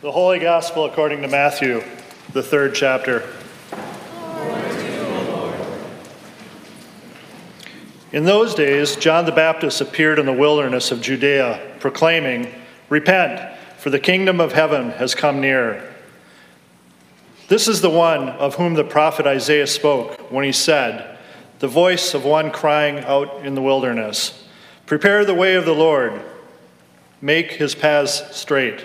The Holy Gospel according to Matthew, the third chapter. In those days, John the Baptist appeared in the wilderness of Judea, proclaiming, Repent, for the kingdom of heaven has come near. This is the one of whom the prophet Isaiah spoke when he said, The voice of one crying out in the wilderness, Prepare the way of the Lord, make his paths straight.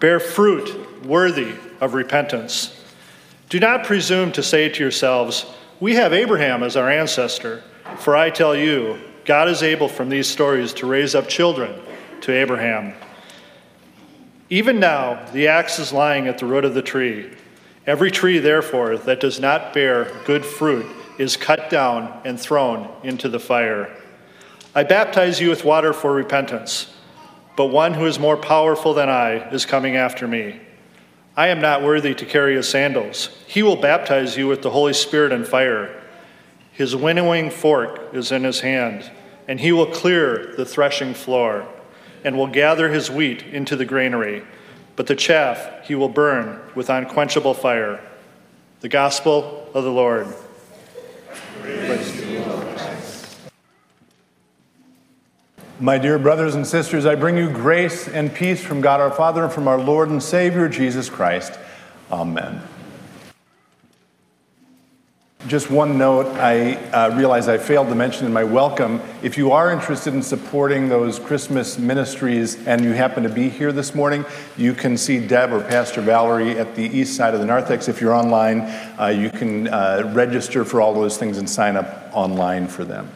Bear fruit worthy of repentance. Do not presume to say to yourselves, we have Abraham as our ancestor, for I tell you, God is able from these stories to raise up children to Abraham. Even now, the axe is lying at the root of the tree. Every tree, therefore, that does not bear good fruit is cut down and thrown into the fire. I baptize you with water for repentance, but one who is more powerful than I is coming after me. I am not worthy to carry his sandals. He will baptize you with the Holy Spirit and fire. His winnowing fork is in his hand, and he will clear the threshing floor, and will gather his wheat into the granary, but the chaff he will burn with unquenchable fire. The Gospel of the Lord. My dear brothers and sisters, I bring you grace and peace from God our Father and from our Lord and Savior Jesus Christ. Amen. Just one note, I uh, realize I failed to mention in my welcome. If you are interested in supporting those Christmas ministries and you happen to be here this morning, you can see Deb or Pastor Valerie at the east side of the narthex. If you're online, uh, you can uh, register for all those things and sign up online for them.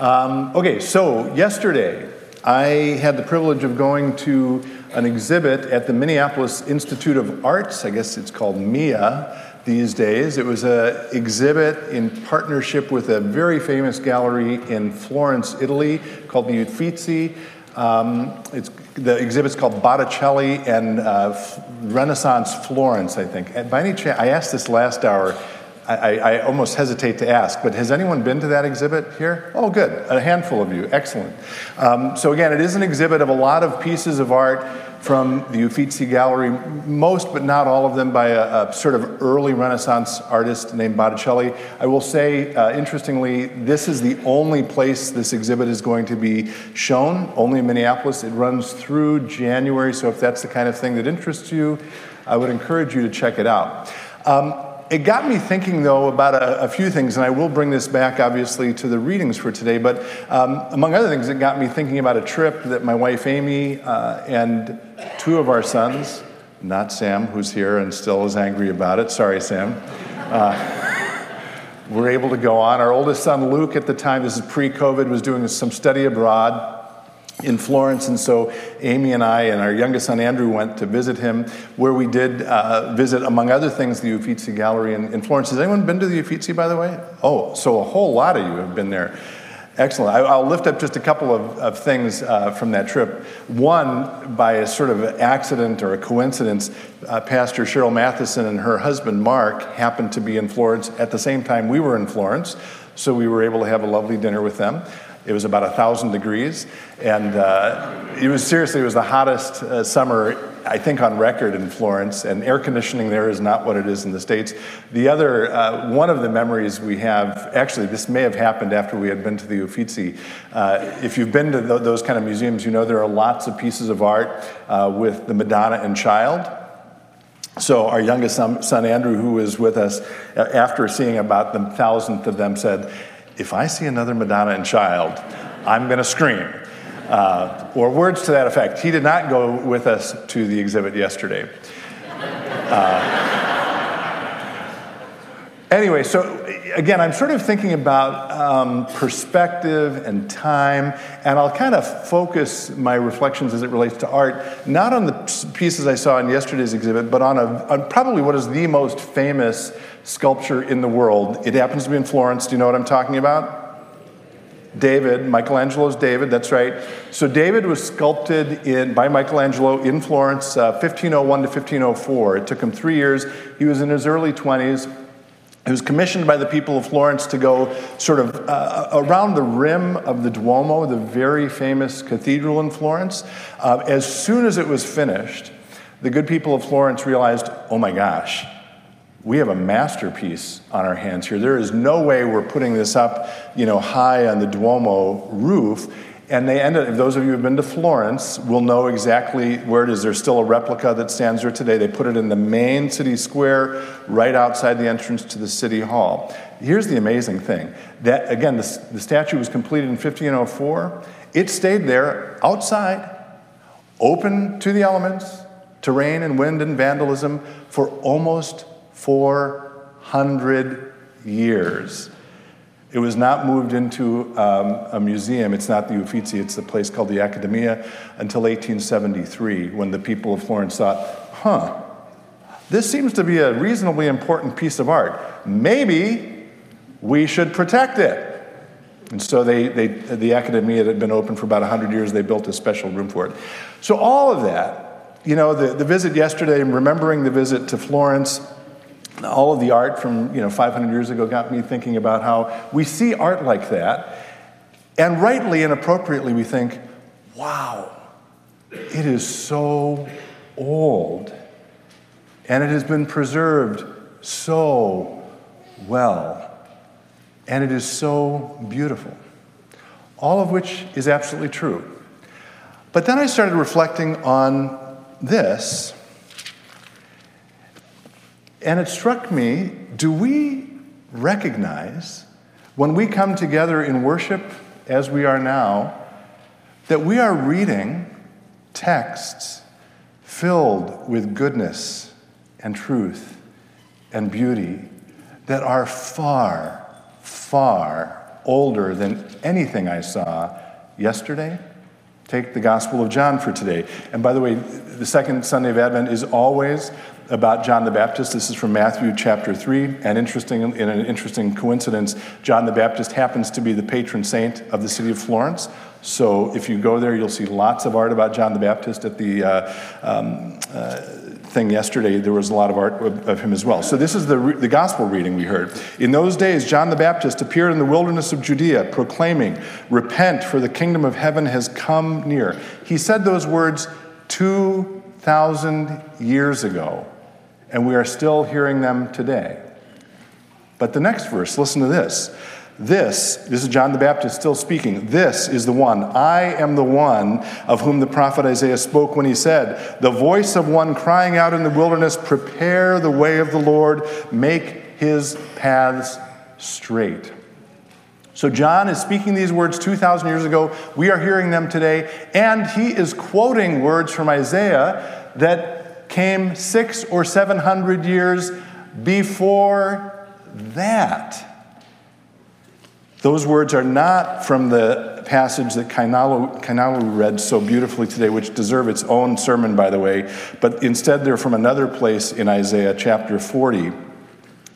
Um, okay, so yesterday I had the privilege of going to an exhibit at the Minneapolis Institute of Arts. I guess it's called MIA these days. It was an exhibit in partnership with a very famous gallery in Florence, Italy, called the Uffizi. Um, it's, the exhibit's called Botticelli and uh, Renaissance Florence, I think. And by any chance, I asked this last hour I, I, almost hesitate to ask, but has anyone been to that exhibit here? Oh, good. A handful of you. Excellent. Um, so, again, it is an exhibit of a lot of pieces of art from the Uffizi Gallery, most but not all of them by a, a sort of early Renaissance artist named Botticelli. I will say, uh, interestingly, this is the only place this exhibit is going to be shown, only in Minneapolis. It runs through January, so if that's the kind of thing that interests you, I would encourage you to check it out. Um, it got me thinking, though, about a, a, few things, and I will bring this back, obviously, to the readings for today. But um, among other things, it got me thinking about a trip that my wife Amy uh, and two of our sons, not Sam, who's here and still is angry about it, sorry, Sam, uh, were able to go on. Our oldest son, Luke, at the time, this is pre COVID, was doing some study abroad in Florence, and so Amy and I and our youngest son Andrew went to visit him, where we did uh, visit, among other things, the Uffizi Gallery in, in, Florence. Has anyone been to the Uffizi, by the way? Oh, so a whole lot of you have been there. Excellent. I, will lift up just a couple of, of things uh, from that trip. One, by a sort of accident or a coincidence, uh, Pastor Cheryl Matheson and her husband Mark happened to be in Florence at the same time we were in Florence, so we were able to have a lovely dinner with them. It was about a thousand degrees, and uh, it was seriously it was the hottest uh, summer I think on record in Florence. And air conditioning there is not what it is in the states. The other uh, one of the memories we have actually this may have happened after we had been to the Uffizi. Uh, if you've been to th- those kind of museums, you know there are lots of pieces of art uh, with the Madonna and Child. So our youngest son, son, Andrew, who was with us, after seeing about the thousandth of them, said, if I see another Madonna and child, I'm going to scream. Uh, or words to that effect. He did not go with us to the exhibit yesterday. Uh, anyway, so again, I'm sort of thinking about um, perspective and time, and I'll kind of focus my reflections as it relates to art, not on the pieces I saw in yesterday's exhibit, but on, a, on probably what is the most famous sculpture in the world. It happens to be in Florence. Do you know what I'm talking about? David, Michelangelo's David, that's right. So David was sculpted in, by Michelangelo in Florence, uh, 1501 to 1504. It took him three years. He was in his early 20s. He was commissioned by the people of Florence to go sort of uh, around the rim of the Duomo, the very famous cathedral in Florence. Uh, as soon as it was finished, the good people of Florence realized, oh my gosh, we have a masterpiece on our hands here. There is no way we're putting this up, you know, high on the Duomo roof. And they ended, if those of you who have been to Florence will know exactly where it is. There's still a replica that stands there today. They put it in the main city square right outside the entrance to the city hall. Here's the amazing thing that, again, the, the statue was completed in 1504. It stayed there outside, open to the elements, to rain and wind and vandalism, for almost 400 years. It was not moved into um, a museum. It's not the Uffizi, it's a place called the Accademia until 1873 when the people of Florence thought, huh, this seems to be a reasonably important piece of art. Maybe we should protect it. And so they, they, the Accademia had been open for about 100 years. They built a special room for it. So all of that, you know, the, the visit yesterday, remembering the visit to Florence, all of the art from you know 500 years ago got me thinking about how we see art like that. And rightly and appropriately we think wow it is so old. And it has been preserved so well. And it is so beautiful. All of which is absolutely true. But then i started reflecting on this and it struck me do we recognize when we come together in worship as we are now that we are reading texts filled with goodness and truth and beauty that are far, far older than anything I saw yesterday? Take the Gospel of John for today. And by the way, the second Sunday of Advent is always about John the Baptist. This is from Matthew chapter 3. And interesting, in an interesting coincidence, John the Baptist happens to be the patron saint of the city of Florence. So if you go there, you'll see lots of art about John the Baptist at the uh, um, uh, thing yesterday. There was a lot of art of, of him as well. So this is the, the gospel reading we heard. In those days, John the Baptist appeared in the wilderness of Judea, proclaiming, Repent, for the kingdom of heaven has come near. He said those words 2,000 years ago and we are still hearing them today. But the next verse, listen to this. This, this is John the Baptist still speaking. This is the one. I am the one of whom the prophet Isaiah spoke when he said, The voice of one crying out in the wilderness, Prepare the way of the Lord, make his paths straight. So, John is speaking these words 2,000 years ago. We are hearing them today. And he is quoting words from Isaiah that came six or seven hundred years before that. Those words are not from the passage that Kainalu, read so beautifully today, which deserve its own sermon, by the way, but instead they're from another place in Isaiah chapter 40.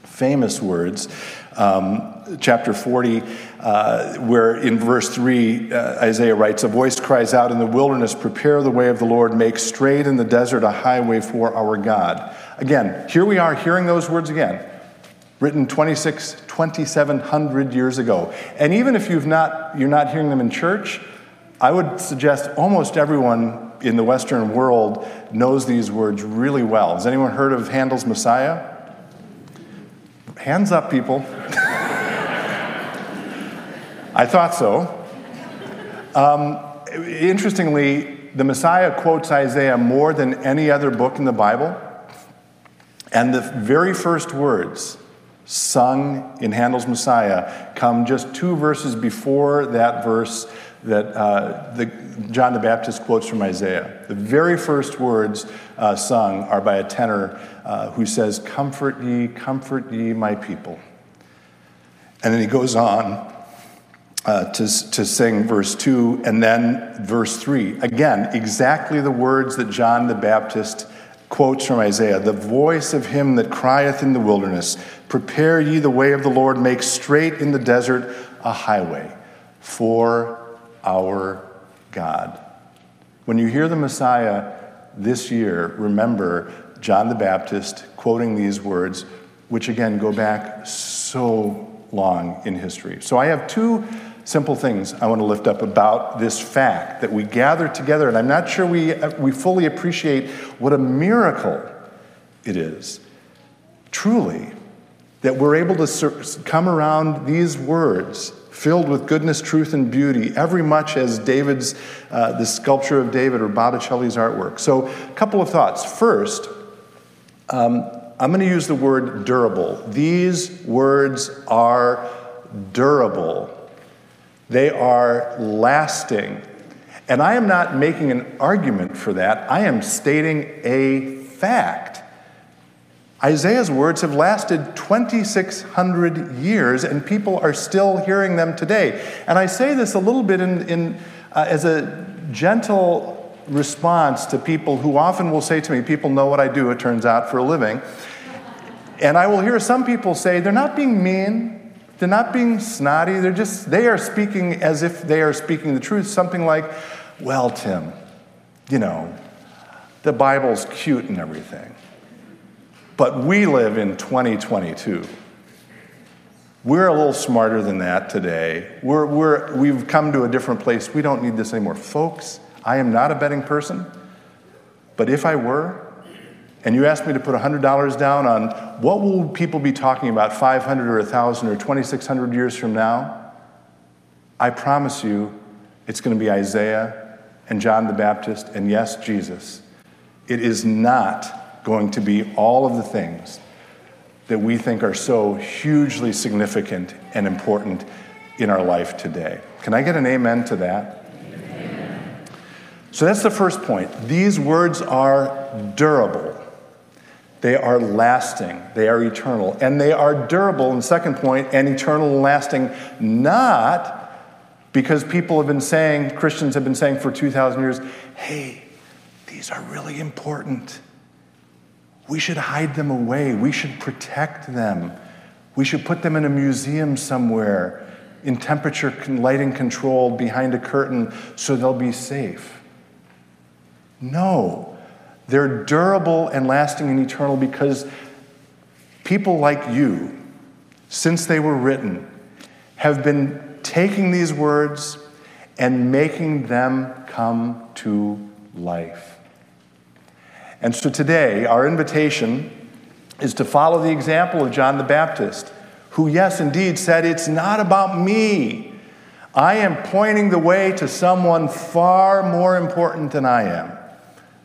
Famous words. Um, chapter 40, uh, where in verse 3, uh, Isaiah writes, A voice cries out in the wilderness, Prepare the way of the Lord, make straight in the desert a highway for our God. Again, here we are hearing those words again, written 26, 2700 years ago. And even if you've not, you're not hearing them in church, I would suggest almost everyone in the Western world knows these words really well. Has anyone heard of Handel's Messiah? Hands up, people. I thought so. Um, interestingly, the Messiah quotes Isaiah more than any other book in the Bible. And the very first words sung in Handel's Messiah come just two verses before that verse that uh, the, John the Baptist quotes from Isaiah. The very first words uh, sung are by a tenor uh, who says, Comfort ye, comfort ye, my people. And then he goes on uh, to, to sing verse 2 and then verse 3. Again, exactly the words that John the Baptist quotes from Isaiah The voice of him that crieth in the wilderness, Prepare ye the way of the Lord, make straight in the desert a highway for our God. When you hear the Messiah this year, remember John the Baptist quoting these words, which again go back so long in history. So I have two simple things I want to lift up about this fact that we gather together, and I'm not sure we, we fully appreciate what a miracle it is, truly, that we're able to come around these words filled with goodness, truth, and beauty, every much as David's, uh, the sculpture of David or Botticelli's artwork. So, a couple of thoughts. First, um, I'm going to use the word durable. These words are durable. They are lasting. And I am not making an argument for that, I am stating a fact. Isaiah's words have lasted 2,600 years, and people are still hearing them today. And I say this a little bit in, in uh, as a gentle response to people who often will say to me, People know what I do, it turns out, for a living. And I will hear some people say, They're not being mean, they're not being snotty. They're just, they are speaking as if they are speaking the truth. Something like, well, Tim, you know, the Bible's cute and everything. But we live in 2022. We're a little smarter than that today. We're, we're, we've come to a different place. We don't need this anymore. Folks, I am not a betting person, but if I were, and you asked me to put $100 down on what will people be talking about 500 or 1,000 or 2,600 years from now, I promise you it's going to be Isaiah and John the Baptist and yes, Jesus. It is not going to be all of the things that we think are so hugely significant and important in our life today. Can I get an amen to that? Amen. So that's the first point. These words are durable. They are lasting, they are eternal, and they are durable, and second point, and eternal and lasting, not because people have been saying, Christians have been saying for 2,000 years, hey, these are really important. We should hide them away, we should protect them, we should put them in a museum somewhere in temperature and lighting controlled behind a curtain so they'll be safe. No. They're durable and lasting and eternal because people like you, since they were written, have been taking these words and making them come to life. And so today, our invitation is to follow the example of John the Baptist, who, yes, indeed, said, It's not about me. I am pointing the way to someone far more important than I am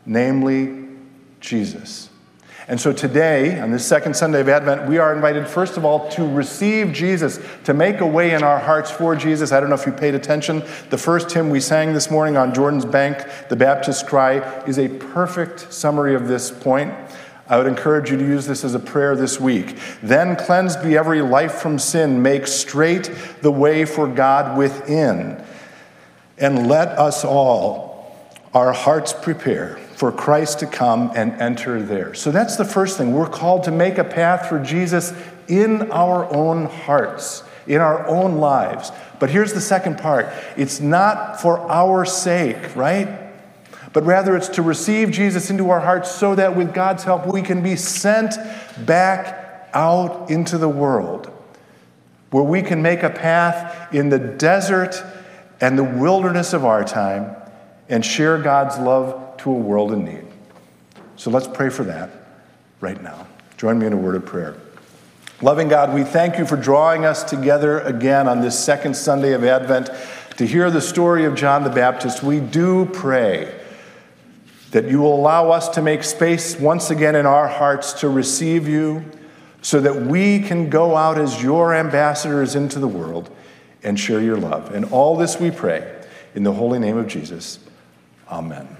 namely Jesus. And so today, on this second Sunday of Advent, we are invited, first of all, to receive Jesus, to make a way in our hearts for Jesus. I don't know if you paid attention. The first hymn we sang this morning on Jordan's Bank, the Baptist Cry, is a perfect summary of this point. I would encourage you to use this as a prayer this week. Then cleanse be every life from sin, make straight the way for God within, and let us all our hearts prepare for Christ to come and enter there. So that's the first thing. We're called to make a path for Jesus in our own hearts, in our own lives. But here's the second part it's not for our sake, right? But rather, it's to receive Jesus into our hearts so that with God's help, we can be sent back out into the world where we can make a path in the desert and the wilderness of our time and share God's love to a world in need. So let's pray for that right now. Join me in a word of prayer. Loving God, we thank you for drawing us together again on this second Sunday of Advent to hear the story of John the Baptist. We do pray that you will allow us to make space once again in our hearts to receive you so that we can go out as your ambassadors into the world and share your love. And all this we pray in the holy name of Jesus. Amen.